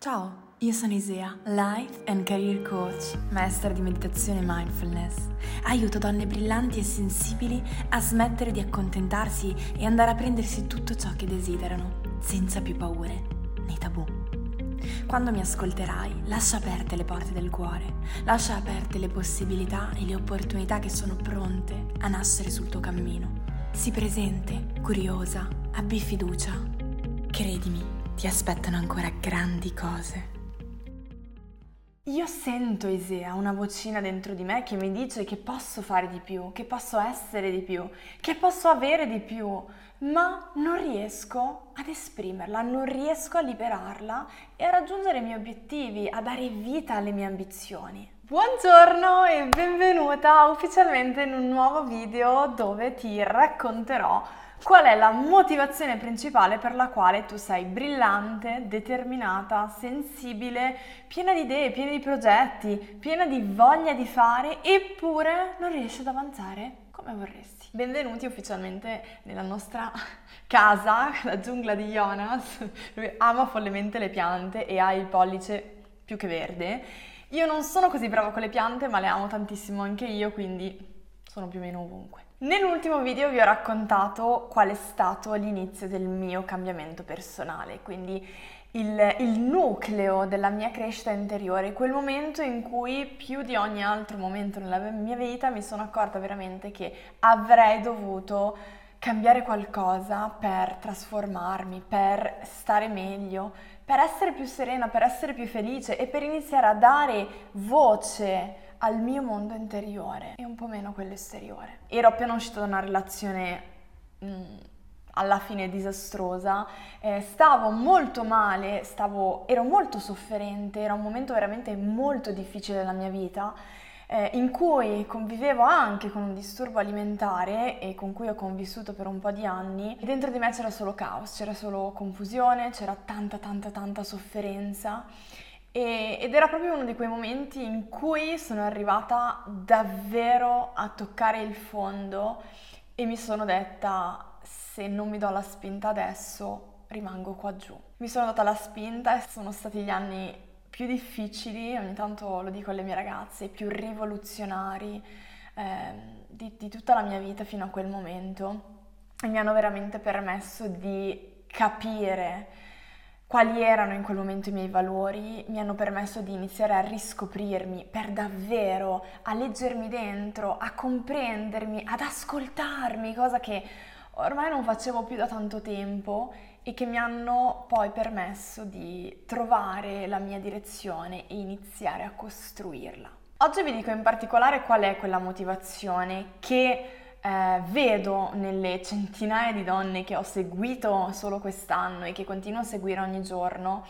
Ciao, io sono Isea, Life and Career Coach, maestra di meditazione e mindfulness. Aiuto donne brillanti e sensibili a smettere di accontentarsi e andare a prendersi tutto ciò che desiderano, senza più paure né tabù. Quando mi ascolterai, lascia aperte le porte del cuore, lascia aperte le possibilità e le opportunità che sono pronte a nascere sul tuo cammino. Sii presente, curiosa, abbi fiducia. Credimi, ti aspettano ancora grandi cose. Io sento Isea, una vocina dentro di me che mi dice che posso fare di più, che posso essere di più, che posso avere di più, ma non riesco ad esprimerla, non riesco a liberarla e a raggiungere i miei obiettivi, a dare vita alle mie ambizioni. Buongiorno e benvenuta ufficialmente in un nuovo video dove ti racconterò Qual è la motivazione principale per la quale tu sei brillante, determinata, sensibile, piena di idee, piena di progetti, piena di voglia di fare, eppure non riesci ad avanzare come vorresti? Benvenuti ufficialmente nella nostra casa, la giungla di Jonas. Lui ama follemente le piante e ha il pollice più che verde. Io non sono così brava con le piante, ma le amo tantissimo anche io, quindi sono più o meno ovunque. Nell'ultimo video vi ho raccontato qual è stato l'inizio del mio cambiamento personale, quindi il, il, nucleo della mia crescita interiore, quel momento in cui più di ogni altro momento nella mia vita mi sono accorta veramente che avrei dovuto cambiare qualcosa per trasformarmi, per stare meglio, per essere più serena, per essere più felice e per iniziare a dare voce al mio mondo interiore e un po' meno quello esteriore. Ero appena uscita da una relazione mh, mm, alla fine disastrosa, eh, stavo molto male, stavo, ero molto sofferente, era un momento veramente molto difficile della mia vita. Eh, in cui convivevo anche con un disturbo alimentare e con cui ho convissuto per un po' di anni, dentro di me c'era solo caos, c'era solo confusione, c'era tanta tanta tanta sofferenza e, ed era proprio uno di quei momenti in cui sono arrivata davvero a toccare il fondo e mi sono detta se non mi do la spinta adesso rimango qua giù. Mi sono data la spinta e sono stati gli anni più difficili, ogni tanto lo dico alle mie ragazze, più rivoluzionari eh, di, di tutta la mia vita fino a quel momento e mi hanno veramente permesso di capire quali erano in quel momento i miei valori, mi hanno permesso di iniziare a riscoprirmi per davvero, a leggermi dentro, a comprendermi, ad ascoltarmi, cosa che ormai non facevo più da tanto tempo e che mi hanno poi permesso di trovare la mia direzione e iniziare a costruirla. Oggi vi dico in particolare qual è quella motivazione che eh, vedo nelle centinaia di donne che ho seguito solo quest'anno e che continuo a seguire ogni giorno,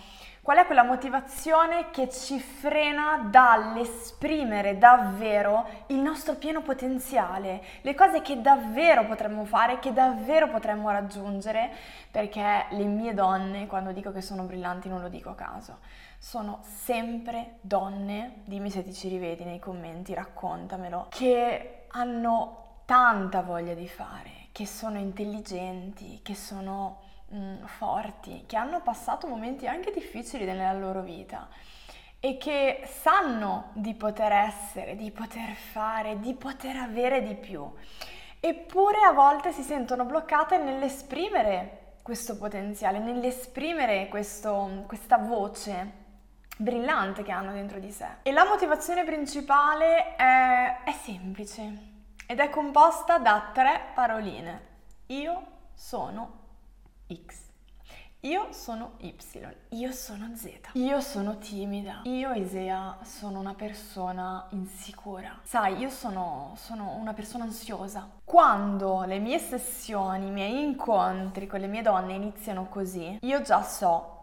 qual è quella motivazione che ci frena dall'esprimere davvero il nostro pieno potenziale, le cose che davvero potremmo fare, che davvero potremmo raggiungere, perché le mie donne, quando dico che sono brillanti, non lo dico a caso. Sono sempre donne, dimmi se ti ci rivedi nei commenti, raccontamelo, che hanno tanta voglia di fare, che sono intelligenti, che sono mh, mm, forti, che hanno passato momenti anche difficili nella loro vita e che sanno di poter essere, di poter fare, di poter avere di più. Eppure a volte si sentono bloccate nell'esprimere questo potenziale, nell'esprimere questo, questa voce brillante che hanno dentro di sé. E la motivazione principale è, è semplice ed è composta da tre paroline. Io sono X. Io sono Y, io sono Z, io sono timida, io Isea sono una persona insicura. Sai, io sono, sono, una persona ansiosa. Quando le mie sessioni, i miei incontri con le mie donne iniziano così, io già so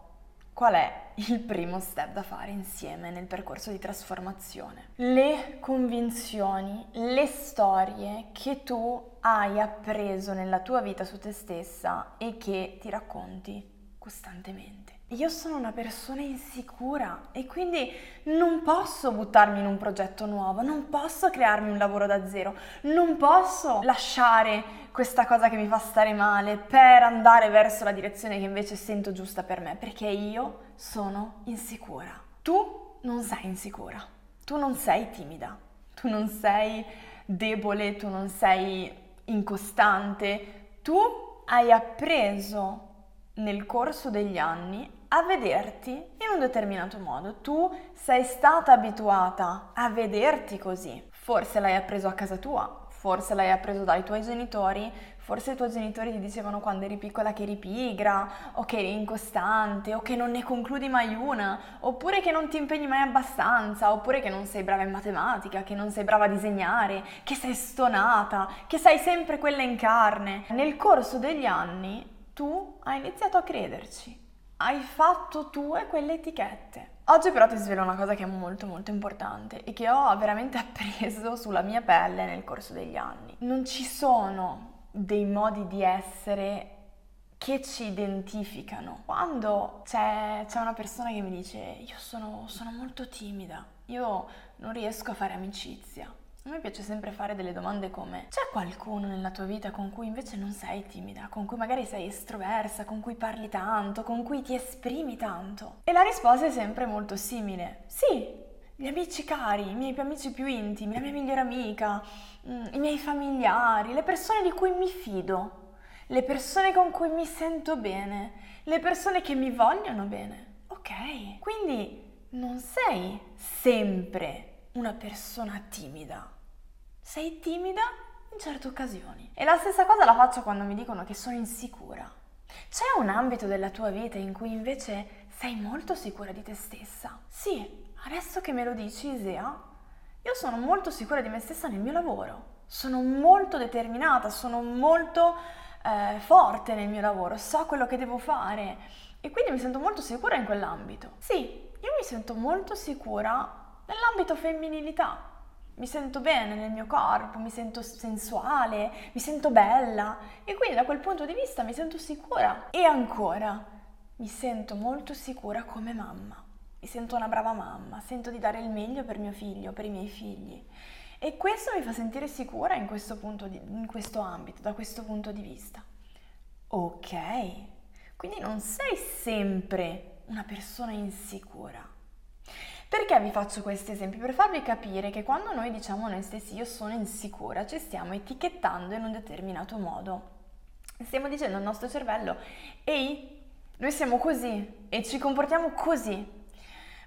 qual è il primo step da fare insieme nel percorso di trasformazione. Le convinzioni, le storie che tu hai appreso nella tua vita su te stessa e che ti racconti costantemente. Io sono una persona insicura e quindi non posso buttarmi in un progetto nuovo, non posso crearmi un lavoro da zero, non posso lasciare questa cosa che mi fa stare male per andare verso la direzione che invece sento giusta per me, perché io sono insicura. Tu non sei insicura, tu non sei timida, tu non sei debole, tu non sei incostante, tu hai appreso nel corso degli anni a vederti in un determinato modo. Tu sei stata abituata a vederti così. Forse l'hai appreso a casa tua, forse l'hai appreso dai tuoi genitori, forse i tuoi genitori ti dicevano quando eri piccola che eri pigra, o che eri incostante, o che non ne concludi mai una, oppure che non ti impegni mai abbastanza, oppure che non sei brava in matematica, che non sei brava a disegnare, che sei stonata, che sei sempre quella in carne. Nel corso degli anni tu hai iniziato a crederci hai fatto tue quelle etichette. Oggi però ti svelo una cosa che è molto molto importante e che ho veramente appreso sulla mia pelle nel corso degli anni. Non ci sono dei modi di essere che ci identificano. Quando c'è, c'è una persona che mi dice io sono, sono molto timida, io non riesco a fare amicizia, a me piace sempre fare delle domande come c'è qualcuno nella tua vita con cui invece non sei timida, con cui magari sei estroversa, con cui parli tanto, con cui ti esprimi tanto? E la risposta è sempre molto simile. Sì, gli amici cari, i miei amici più intimi, la mia migliore amica, mm, i miei familiari, le persone di cui mi fido, le persone con cui mi sento bene, le persone che mi vogliono bene. Ok, quindi non sei sempre una persona timida sei timida in certe occasioni. E la stessa cosa la faccio quando mi dicono che sono insicura. C'è un ambito della tua vita in cui invece sei molto sicura di te stessa? Sì, adesso che me lo dici, Isea, io sono molto sicura di me stessa nel mio lavoro. Sono molto determinata, sono molto eh, forte nel mio lavoro, so quello che devo fare e quindi mi sento molto sicura in quell'ambito. Sì, io mi sento molto sicura nell'ambito femminilità mi sento bene nel mio corpo, mi sento sensuale, mi sento bella e quindi da quel punto di vista mi sento sicura. E ancora, mi sento molto sicura come mamma. Mi sento una brava mamma, sento di dare il meglio per mio figlio, per i miei figli. E questo mi fa sentire sicura in questo, di, in questo ambito, da questo punto di vista. Ok, quindi non sei sempre una persona insicura perché vi faccio questi esempi? Per farvi capire che quando noi diciamo noi stessi io sono insicura, ci stiamo etichettando in un determinato modo. Stiamo dicendo al nostro cervello, ehi, noi siamo così e ci comportiamo così.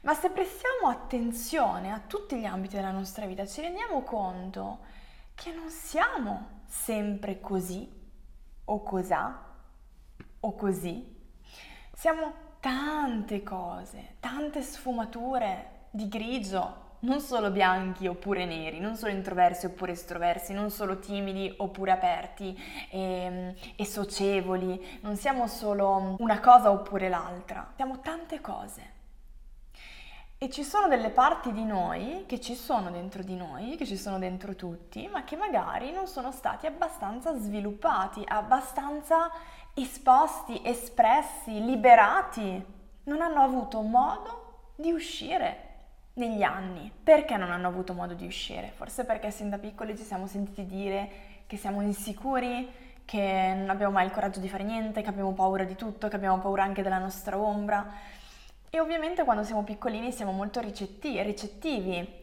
Ma se prestiamo attenzione a tutti gli ambiti della nostra vita, ci rendiamo conto che non siamo sempre così o cosà o così. Siamo tante cose, tante sfumature di grigio, non solo bianchi oppure neri, non solo introversi oppure estroversi, non solo timidi oppure aperti e, ehm, e, socievoli, non siamo solo una cosa oppure l'altra, siamo tante cose. E ci sono delle parti di noi che ci sono dentro di noi, che ci sono dentro tutti, ma che magari non sono stati abbastanza sviluppati, abbastanza esposti, espressi, liberati, non hanno avuto modo di uscire negli anni. Perché non hanno avuto modo di uscire? Forse perché sin da piccoli ci siamo sentiti dire che siamo insicuri, che non abbiamo mai il coraggio di fare niente, che abbiamo paura di tutto, che abbiamo paura anche della nostra ombra. E ovviamente quando siamo piccolini siamo molto ricettivi,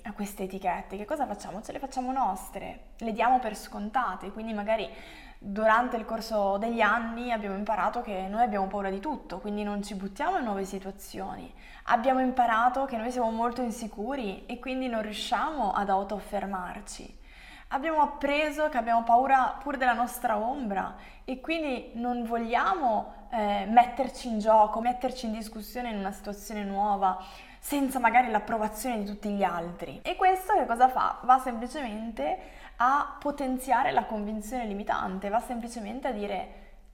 a queste etichette. Che cosa facciamo? Ce le facciamo nostre, le diamo per scontate, quindi magari durante il corso degli anni abbiamo imparato che noi abbiamo paura di tutto, quindi non ci buttiamo in nuove situazioni. Abbiamo imparato che noi siamo molto insicuri e quindi non riusciamo ad autoaffermarci. Abbiamo appreso che abbiamo paura pure della nostra ombra e quindi non vogliamo eh, metterci in gioco, metterci in discussione in una situazione nuova senza magari l'approvazione di tutti gli altri. E questo che cosa fa? Va semplicemente a potenziare la convinzione limitante, va semplicemente a dire,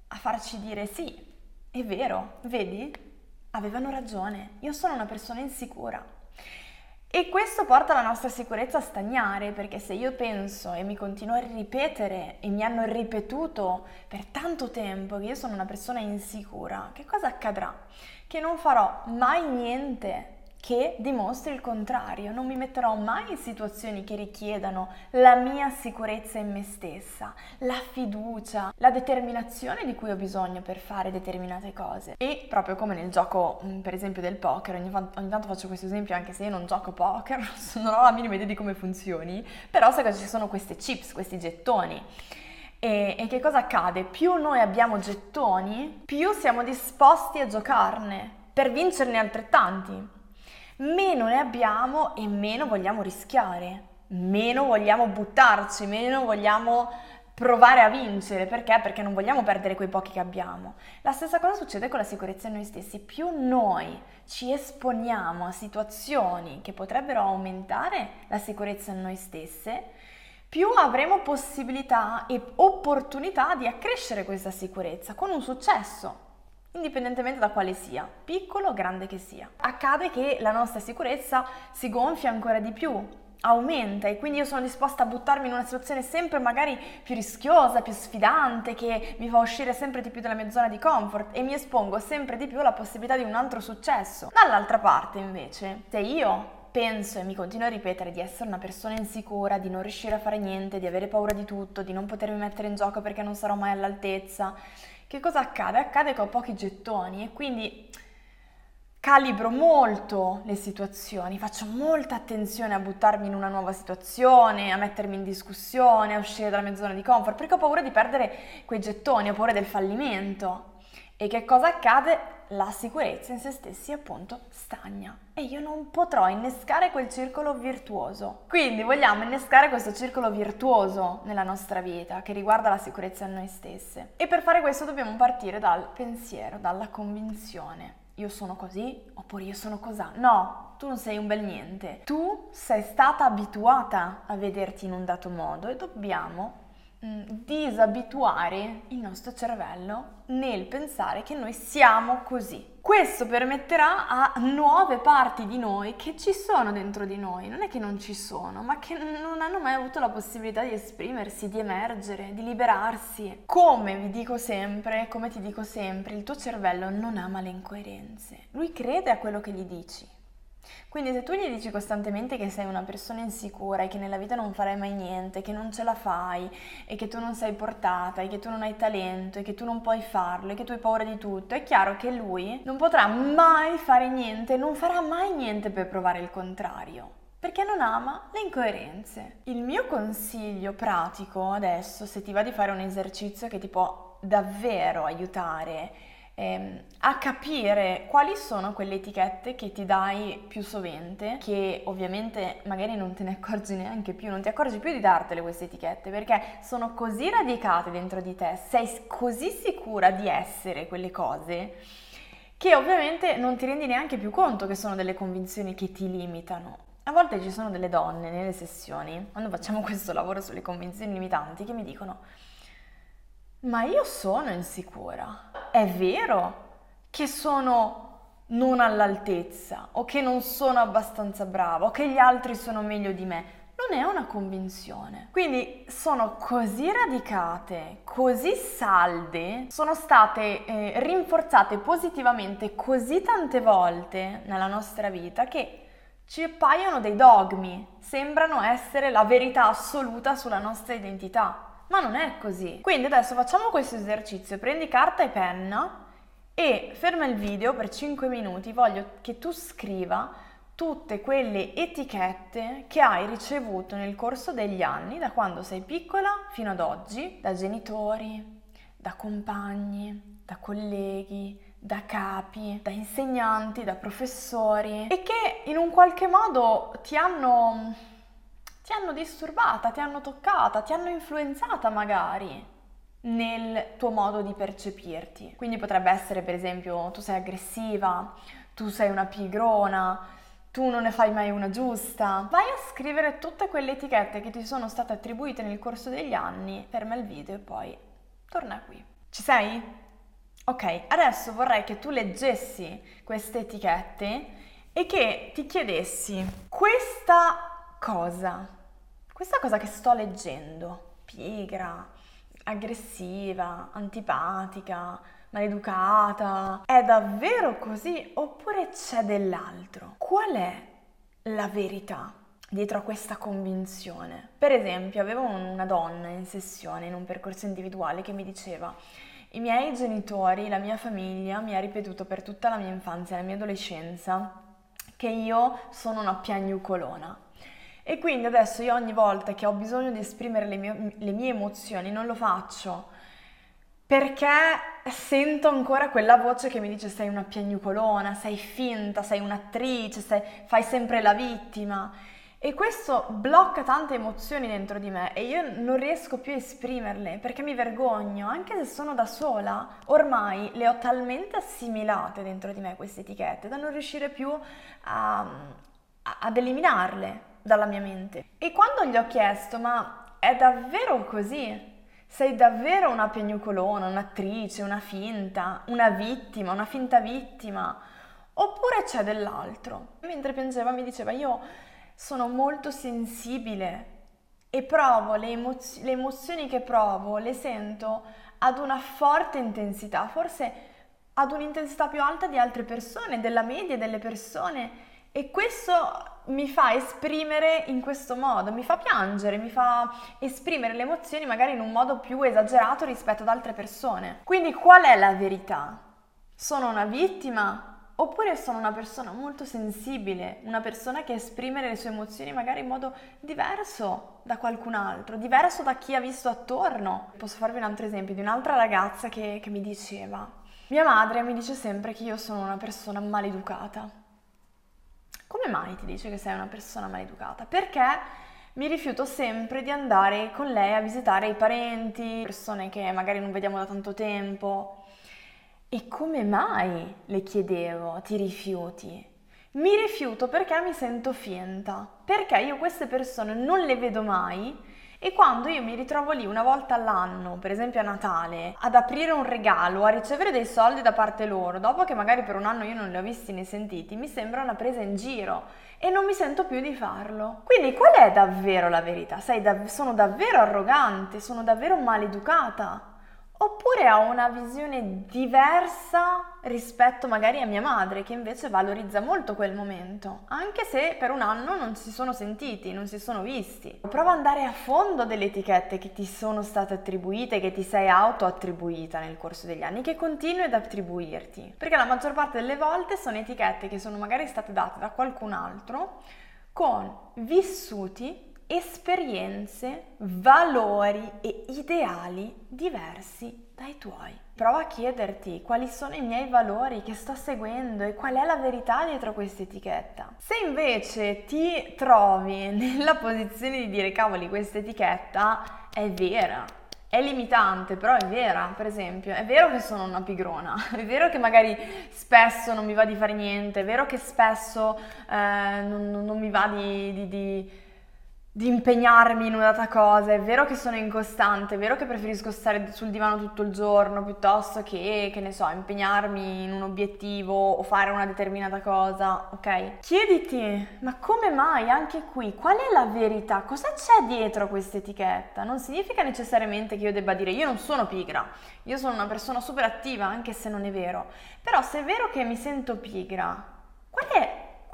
a farci dire sì, è vero, vedi? Avevano ragione, io sono una persona insicura. E questo porta la nostra sicurezza a stagnare, perché se io penso e mi continuo a ripetere e mi hanno ripetuto per tanto tempo che io sono una persona insicura, che cosa accadrà? Che non farò mai niente che dimostri il contrario. Non mi metterò mai in situazioni che richiedano la mia sicurezza in me stessa, la fiducia, la determinazione di cui ho bisogno per fare determinate cose. E proprio come nel gioco, mm, per esempio, del poker, ogni, ogni tanto faccio questo esempio anche se io non gioco poker, non ho la minima idea di come funzioni, però sai che ci sono queste chips, questi gettoni. E, e, che cosa accade? Più noi abbiamo gettoni, più siamo disposti a giocarne per vincerne altrettanti meno ne abbiamo e meno vogliamo rischiare, meno vogliamo buttarci, meno vogliamo provare a vincere. Perché? Perché non vogliamo perdere quei pochi che abbiamo. La stessa cosa succede con la sicurezza in noi stessi. Più noi ci esponiamo a situazioni che potrebbero aumentare la sicurezza in noi stesse, più avremo possibilità e opportunità di accrescere questa sicurezza con un successo indipendentemente da quale sia, piccolo o grande che sia. Accade che la nostra sicurezza si gonfia ancora di più, aumenta e quindi io sono disposta a buttarmi in una situazione sempre magari più rischiosa, più sfidante, che mi fa uscire sempre di più dalla mia zona di comfort e mi espongo sempre di più alla possibilità di un altro successo. Dall'altra parte invece, se io penso e mi continuo a ripetere di essere una persona insicura, di non riuscire a fare niente, di avere paura di tutto, di non potermi mettere in gioco perché non sarò mai all'altezza, che cosa accade? Accade che ho pochi gettoni e quindi calibro molto le situazioni, faccio molta attenzione a buttarmi in una nuova situazione, a mettermi in discussione, a uscire dalla mia zona di comfort, perché ho paura di perdere quei gettoni, ho paura del fallimento. E che cosa accade? La sicurezza in se stessi appunto stagna e io non potrò innescare quel circolo virtuoso. Quindi vogliamo innescare questo circolo virtuoso nella nostra vita che riguarda la sicurezza in noi stesse. E per fare questo dobbiamo partire dal pensiero, dalla convinzione. Io sono così oppure io sono così. No, tu non sei un bel niente. Tu sei stata abituata a vederti in un dato modo e dobbiamo disabituare il nostro cervello nel pensare che noi siamo così. Questo permetterà a nuove parti di noi che ci sono dentro di noi, non è che non ci sono, ma che non hanno mai avuto la possibilità di esprimersi, di emergere, di liberarsi. Come vi dico sempre, come ti dico sempre, il tuo cervello non ama le incoerenze. Lui crede a quello che gli dici. Quindi se tu gli dici costantemente che sei una persona insicura e che nella vita non farai mai niente, che non ce la fai e che tu non sei portata e che tu non hai talento e che tu non puoi farlo e che tu hai paura di tutto, è chiaro che lui non potrà mai fare niente, non farà mai niente per provare il contrario perché non ama le incoerenze. Il mio consiglio pratico adesso, se ti va di fare un esercizio che ti può davvero aiutare ehm, a capire quali sono quelle etichette che ti dai più sovente, che ovviamente magari non te ne accorgi neanche più, non ti accorgi più di dartele queste etichette, perché sono così radicate dentro di te, sei così sicura di essere quelle cose, che ovviamente non ti rendi neanche più conto che sono delle convinzioni che ti limitano. A volte ci sono delle donne nelle sessioni, quando facciamo questo lavoro sulle convinzioni limitanti, che mi dicono ma io sono insicura. È vero che sono non all'altezza o che non sono abbastanza brava o che gli altri sono meglio di me. Non è una convinzione. Quindi sono così radicate, così salde, sono state eh, rinforzate positivamente così tante volte nella nostra vita che ci appaiono dei dogmi, sembrano essere la verità assoluta sulla nostra identità ma non è così. Quindi adesso facciamo questo esercizio, prendi carta e penna e ferma il video per 5 minuti, voglio che tu scriva tutte quelle etichette che hai ricevuto nel corso degli anni, da quando sei piccola fino ad oggi, da genitori, da compagni, da colleghi, da capi, da insegnanti, da professori e che in un qualche modo ti hanno ti hanno disturbata, ti hanno toccata, ti hanno influenzata magari nel tuo modo di percepirti. Quindi potrebbe essere per esempio tu sei aggressiva, tu sei una pigrona, tu non ne fai mai una giusta. Vai a scrivere tutte quelle etichette che ti sono state attribuite nel corso degli anni, ferma il video e poi torna qui. Ci sei? Ok, adesso vorrei che tu leggessi queste etichette e che ti chiedessi questa cosa, questa cosa che sto leggendo, pigra, aggressiva, antipatica, maleducata, è davvero così oppure c'è dell'altro? Qual è la verità? dietro a questa convinzione. Per esempio, avevo una donna in sessione, in un percorso individuale, che mi diceva i miei genitori, la mia famiglia mi ha ripetuto per tutta la mia infanzia la mia adolescenza che io sono una piagnucolona. E quindi adesso io ogni volta che ho bisogno di esprimere le mie, le mie emozioni non lo faccio perché sento ancora quella voce che mi dice sei una piagnucolona, sei finta, sei un'attrice, sei, fai sempre la vittima. E questo blocca tante emozioni dentro di me e io non riesco più a esprimerle perché mi vergogno, anche se sono da sola. Ormai le ho talmente assimilate dentro di me queste etichette da non riuscire più a, ad eliminarle dalla mia mente. E quando gli ho chiesto, ma è davvero così? Sei davvero una piagnucolona, un'attrice, una finta, una vittima, una finta vittima? Oppure c'è dell'altro? Mentre piangeva mi diceva io sono molto sensibile e provo le, emozio- le emozioni che provo, le sento ad una forte intensità, forse ad un'intensità più alta di altre persone, della media delle persone e questo mi fa esprimere in questo modo, mi fa piangere, mi fa esprimere le emozioni magari in un modo più esagerato rispetto ad altre persone. Quindi qual è la verità? Sono una vittima Oppure sono una persona molto sensibile, una persona che esprime le sue emozioni magari in modo diverso da qualcun altro, diverso da chi ha visto attorno. Posso farvi un altro esempio di un'altra ragazza che, che mi diceva, mia madre mi dice sempre che io sono una persona maleducata. Come mai ti dice che sei una persona maleducata? Perché mi rifiuto sempre di andare con lei a visitare i parenti, persone che magari non vediamo da tanto tempo. E come mai, le chiedevo, ti rifiuti? Mi rifiuto perché mi sento finta, perché io queste persone non le vedo mai e quando io mi ritrovo lì una volta all'anno, per esempio a Natale, ad aprire un regalo, a ricevere dei soldi da parte loro, dopo che magari per un anno io non li ho visti né sentiti, mi sembra una presa in giro e non mi sento più di farlo. Quindi qual è davvero la verità? Da- sono davvero arrogante, sono davvero maleducata? Oppure ho una visione diversa rispetto magari a mia madre che invece valorizza molto quel momento, anche se per un anno non si sono sentiti, non si sono visti. Prova ad andare a fondo delle etichette che ti sono state attribuite, che ti sei auto-attribuita nel corso degli anni, che continui ad attribuirti. Perché la maggior parte delle volte sono etichette che sono magari state date da qualcun altro con vissuti esperienze, valori e ideali diversi dai tuoi. Prova a chiederti quali sono i miei valori che sto seguendo e qual è la verità dietro questa etichetta. Se invece ti trovi nella posizione di dire cavoli questa etichetta è vera, è limitante, però è vera, per esempio. È vero che sono una pigrona, è vero che magari spesso non mi va di fare niente, è vero che spesso eh, non, non, mi va di, di, di di impegnarmi in una data cosa, è vero che sono incostante, è vero che preferisco stare sul divano tutto il giorno piuttosto che, che ne so, impegnarmi in un obiettivo o fare una determinata cosa, ok? Chiediti, ma come mai anche qui? Qual è la verità? Cosa c'è dietro questa etichetta? Non significa necessariamente che io debba dire io non sono pigra, io sono una persona super attiva anche se non è vero, però se è vero che mi sento pigra, qual è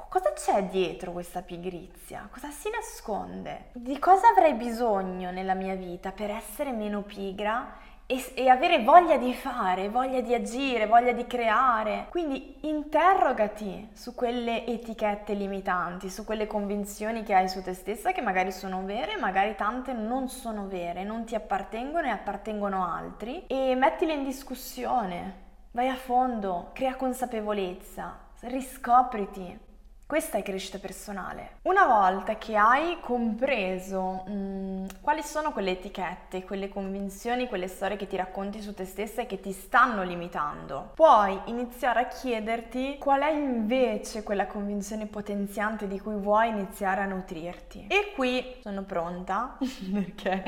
cosa c'è dietro questa pigrizia? Cosa si nasconde? Di cosa avrei bisogno nella mia vita per essere meno pigra e, e, avere voglia di fare, voglia di agire, voglia di creare? Quindi interrogati su quelle etichette limitanti, su quelle convinzioni che hai su te stessa che magari sono vere, magari tante non sono vere, non ti appartengono e appartengono altri e mettile in discussione. Vai a fondo, crea consapevolezza, riscopriti, questa è crescita personale. Una volta che hai compreso mh, mm, quali sono quelle etichette, quelle convinzioni, quelle storie che ti racconti su te stessa e che ti stanno limitando, puoi iniziare a chiederti qual è invece quella convinzione potenziante di cui vuoi iniziare a nutrirti. E qui sono pronta, perché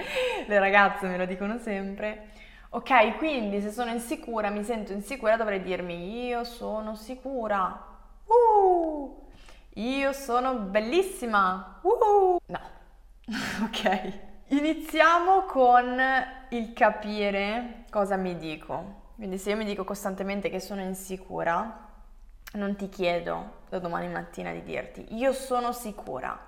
le ragazze me lo dicono sempre. Ok, quindi se sono insicura, mi sento insicura, dovrei dirmi io sono sicura. Io sono bellissima. Uh-huh. No. ok. Iniziamo con il capire cosa mi dico. Quindi se io mi dico costantemente che sono insicura, non ti chiedo da domani mattina di dirti io sono sicura,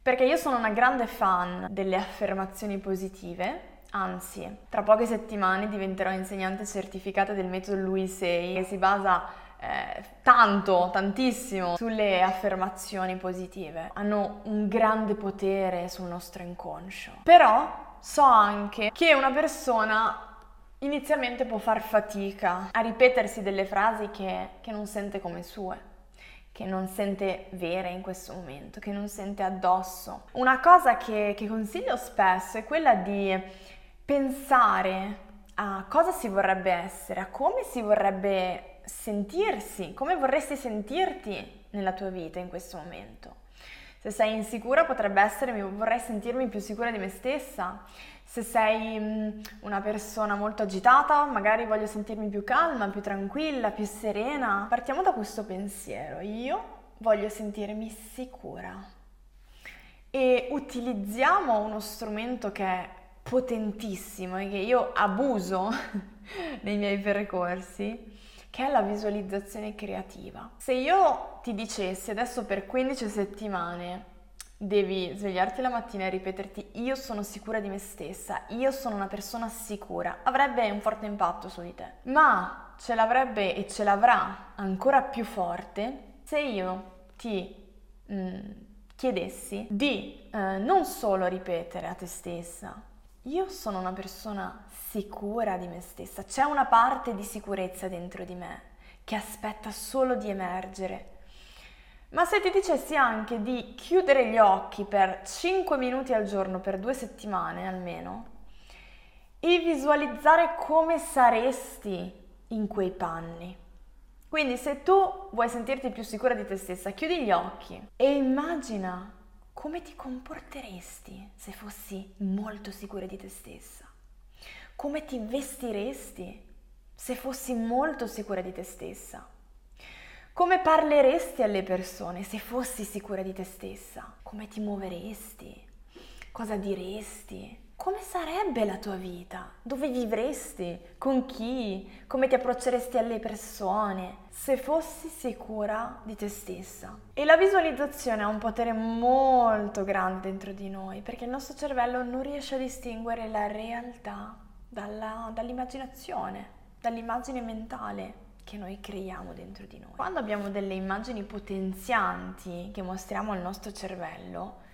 perché io sono una grande fan delle affermazioni positive, anzi, tra poche settimane diventerò insegnante certificata del metodo Louis VI che si basa eh, tanto, tantissimo sulle affermazioni positive. Hanno un grande potere sul nostro inconscio. Però so anche che una persona inizialmente può far fatica a ripetersi delle frasi che, che non sente come sue che non sente vere in questo momento, che non sente addosso. Una cosa che, che consiglio spesso è quella di pensare a cosa si vorrebbe essere, a come si vorrebbe sentirsi, come vorresti sentirti nella tua vita in questo momento. Se sei insicura potrebbe essere vorrei sentirmi più sicura di me stessa. Se sei mm, una persona molto agitata, magari voglio sentirmi più calma, più tranquilla, più serena. Partiamo da questo pensiero. Io voglio sentirmi sicura. E utilizziamo uno strumento che è potentissimo e che io abuso nei miei percorsi, che è la visualizzazione creativa. Se io ti dicessi adesso per 15 settimane devi svegliarti la mattina e ripeterti io sono sicura di me stessa, io sono una persona sicura, avrebbe un forte impatto su di te. Ma ce l'avrebbe e ce l'avrà ancora più forte se io ti mh, mm, chiedessi di eh, non solo ripetere a te stessa io sono una persona sicura di me stessa, c'è una parte di sicurezza dentro di me che aspetta solo di emergere. Ma se ti dicessi anche di chiudere gli occhi per 5 minuti al giorno, per due settimane almeno, e visualizzare come saresti in quei panni. Quindi se tu vuoi sentirti più sicura di te stessa, chiudi gli occhi e immagina come ti comporteresti se fossi molto sicura di te stessa? Come ti vestiresti se fossi molto sicura di te stessa? Come parleresti alle persone se fossi sicura di te stessa? Come ti muoveresti? Cosa diresti? Come sarebbe la tua vita? Dove vivresti? Con chi? Come ti approcceresti alle persone? Se fossi sicura di te stessa. E la visualizzazione ha un potere molto grande dentro di noi perché il nostro cervello non riesce a distinguere la realtà dalla, dall'immaginazione, dall'immagine mentale che noi creiamo dentro di noi. Quando abbiamo delle immagini potenzianti che mostriamo al nostro cervello,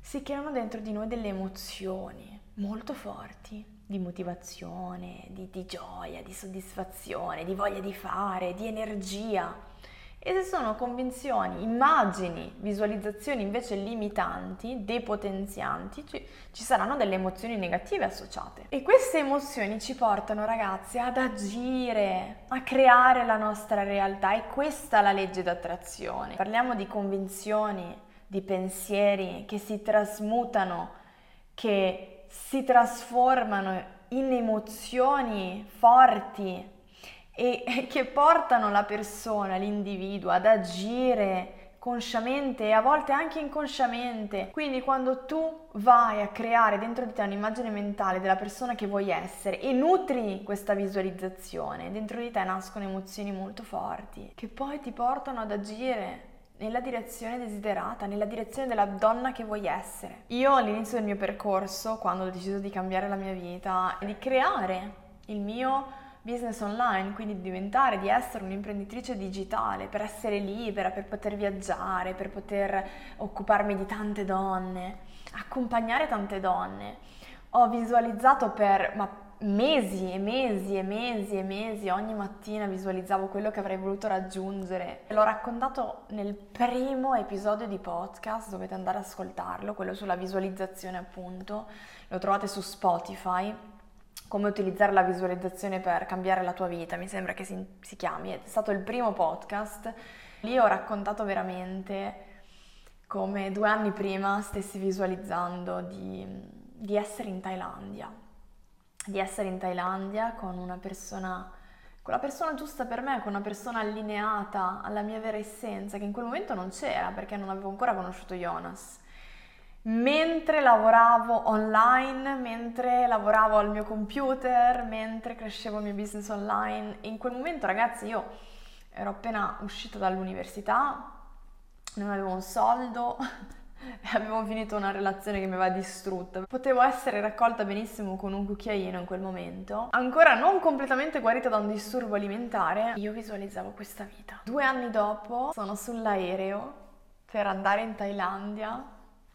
si creano dentro di noi delle emozioni molto forti di motivazione, di, di, gioia, di soddisfazione, di voglia di fare, di energia. E se sono convinzioni, immagini, visualizzazioni invece limitanti, depotenzianti, ci, ci saranno delle emozioni negative associate. E queste emozioni ci portano, ragazzi, ad agire, a creare la nostra realtà. E questa è la legge d'attrazione. Parliamo di convinzioni, di pensieri che si trasmutano, che si trasformano in emozioni forti e che portano la persona, l'individuo ad agire consciamente e a volte anche inconsciamente. Quindi quando tu vai a creare dentro di te un'immagine mentale della persona che vuoi essere e nutri questa visualizzazione, dentro di te nascono emozioni molto forti che poi ti portano ad agire nella direzione desiderata, nella direzione della donna che vuoi essere. Io all'inizio del mio percorso, quando ho deciso di cambiare la mia vita, di creare il mio business online, quindi di diventare, di essere un'imprenditrice digitale, per essere libera, per poter viaggiare, per poter occuparmi di tante donne, accompagnare tante donne. Ho visualizzato per ma mesi e mesi e mesi e mesi, ogni mattina visualizzavo quello che avrei voluto raggiungere. L'ho raccontato nel primo episodio di podcast, dovete andare ad ascoltarlo, quello sulla visualizzazione appunto, lo trovate su Spotify. Come utilizzare la visualizzazione per cambiare la tua vita, mi sembra che si, si chiami, è stato il primo podcast. Lì ho raccontato veramente come due anni prima stessi visualizzando di, di essere in Thailandia di essere in Thailandia con una persona con la persona giusta per me, con una persona allineata alla mia vera essenza, che in quel momento non c'era perché non avevo ancora conosciuto Jonas. Mentre lavoravo online, mentre lavoravo al mio computer, mentre crescevo il mio business online, in quel momento ragazzi io ero appena uscita dall'università, non avevo un soldo, avevo finito una relazione che mi aveva distrutta. Potevo essere raccolta benissimo con un cucchiaino in quel momento. Ancora non completamente guarita da un disturbo alimentare, io visualizzavo questa vita. Due anni dopo sono sull'aereo per andare in Thailandia,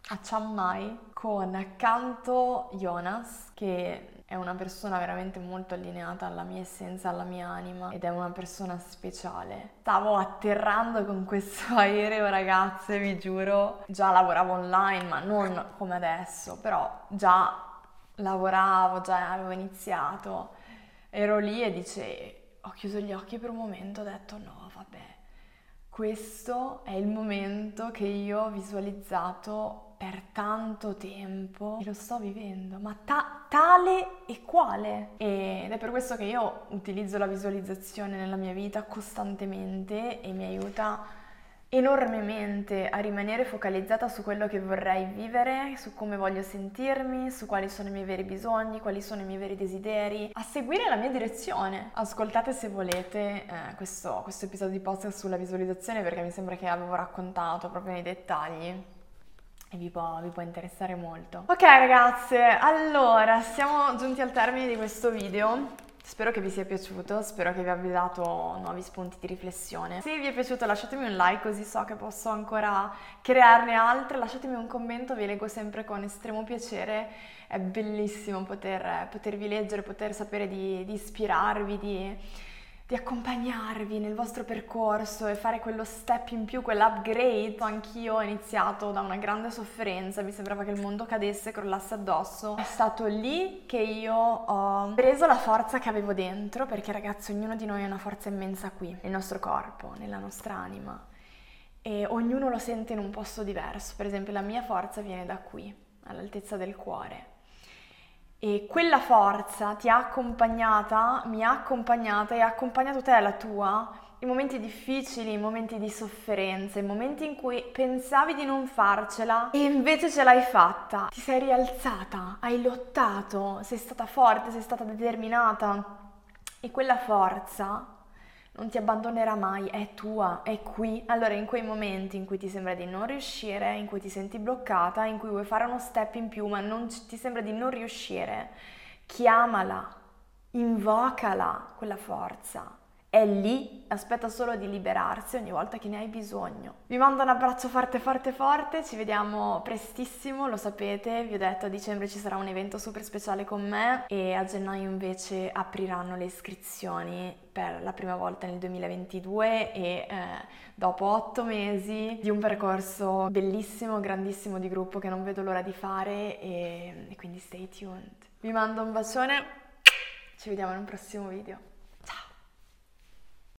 a Chiang Mai, con accanto Jonas, che è una persona veramente molto allineata alla mia essenza, alla mia anima ed è una persona speciale. Stavo atterrando con questo aereo, ragazze, vi giuro. Già lavoravo online, ma non come adesso, però già lavoravo, già avevo iniziato. Ero lì e dice, ho chiuso gli occhi per un momento, ho detto no, vabbè, questo è il momento che io ho visualizzato per tanto tempo e lo sto vivendo, ma ta- tale e quale. Ed è per questo che io utilizzo la visualizzazione nella mia vita costantemente e mi aiuta enormemente a rimanere focalizzata su quello che vorrei vivere, su come voglio sentirmi, su quali sono i miei veri bisogni, quali sono i miei veri desideri, a seguire la mia direzione. Ascoltate se volete eh, questo, questo episodio di podcast sulla visualizzazione perché mi sembra che avevo raccontato proprio nei dettagli vi può, vi può, interessare molto. Ok ragazze, allora siamo giunti al termine di questo video. Spero che vi sia piaciuto, spero che vi abbia dato nuovi spunti di riflessione. Se vi è piaciuto lasciatemi un like così so che posso ancora crearne altre, lasciatemi un commento, vi leggo sempre con estremo piacere, è bellissimo poter, potervi leggere, poter sapere di, di ispirarvi, di di accompagnarvi nel vostro percorso e fare quello step in più, quell'upgrade. Anch'io ho iniziato da una grande sofferenza, mi sembrava che il mondo cadesse, crollasse addosso. È stato lì che io ho preso la forza che avevo dentro, perché ragazzi, ognuno di noi ha una forza immensa qui, nel nostro corpo, nella nostra anima. E ognuno lo sente in un posto diverso. Per esempio, la mia forza viene da qui, all'altezza del cuore e quella forza ti ha accompagnata, mi ha accompagnata e ha accompagnato te la tua in momenti difficili, in momenti di sofferenza, in momenti in cui pensavi di non farcela e invece ce l'hai fatta. Ti sei rialzata, hai lottato, sei stata forte, sei stata determinata e quella forza non ti abbandonerà mai, è tua, è qui. Allora in quei momenti in cui ti sembra di non riuscire, in cui ti senti bloccata, in cui vuoi fare uno step in più ma non ti sembra di non riuscire, chiamala, invocala quella forza è lì, aspetta solo di liberarsi ogni volta che ne hai bisogno. Vi mando un abbraccio forte forte forte, ci vediamo prestissimo, lo sapete, vi ho detto a dicembre ci sarà un evento super speciale con me e a gennaio invece apriranno le iscrizioni per la prima volta nel 2022 e eh, dopo otto mesi di un percorso bellissimo, grandissimo di gruppo che non vedo l'ora di fare e, e quindi stay tuned. Vi mando un bacione, ci vediamo in un prossimo video.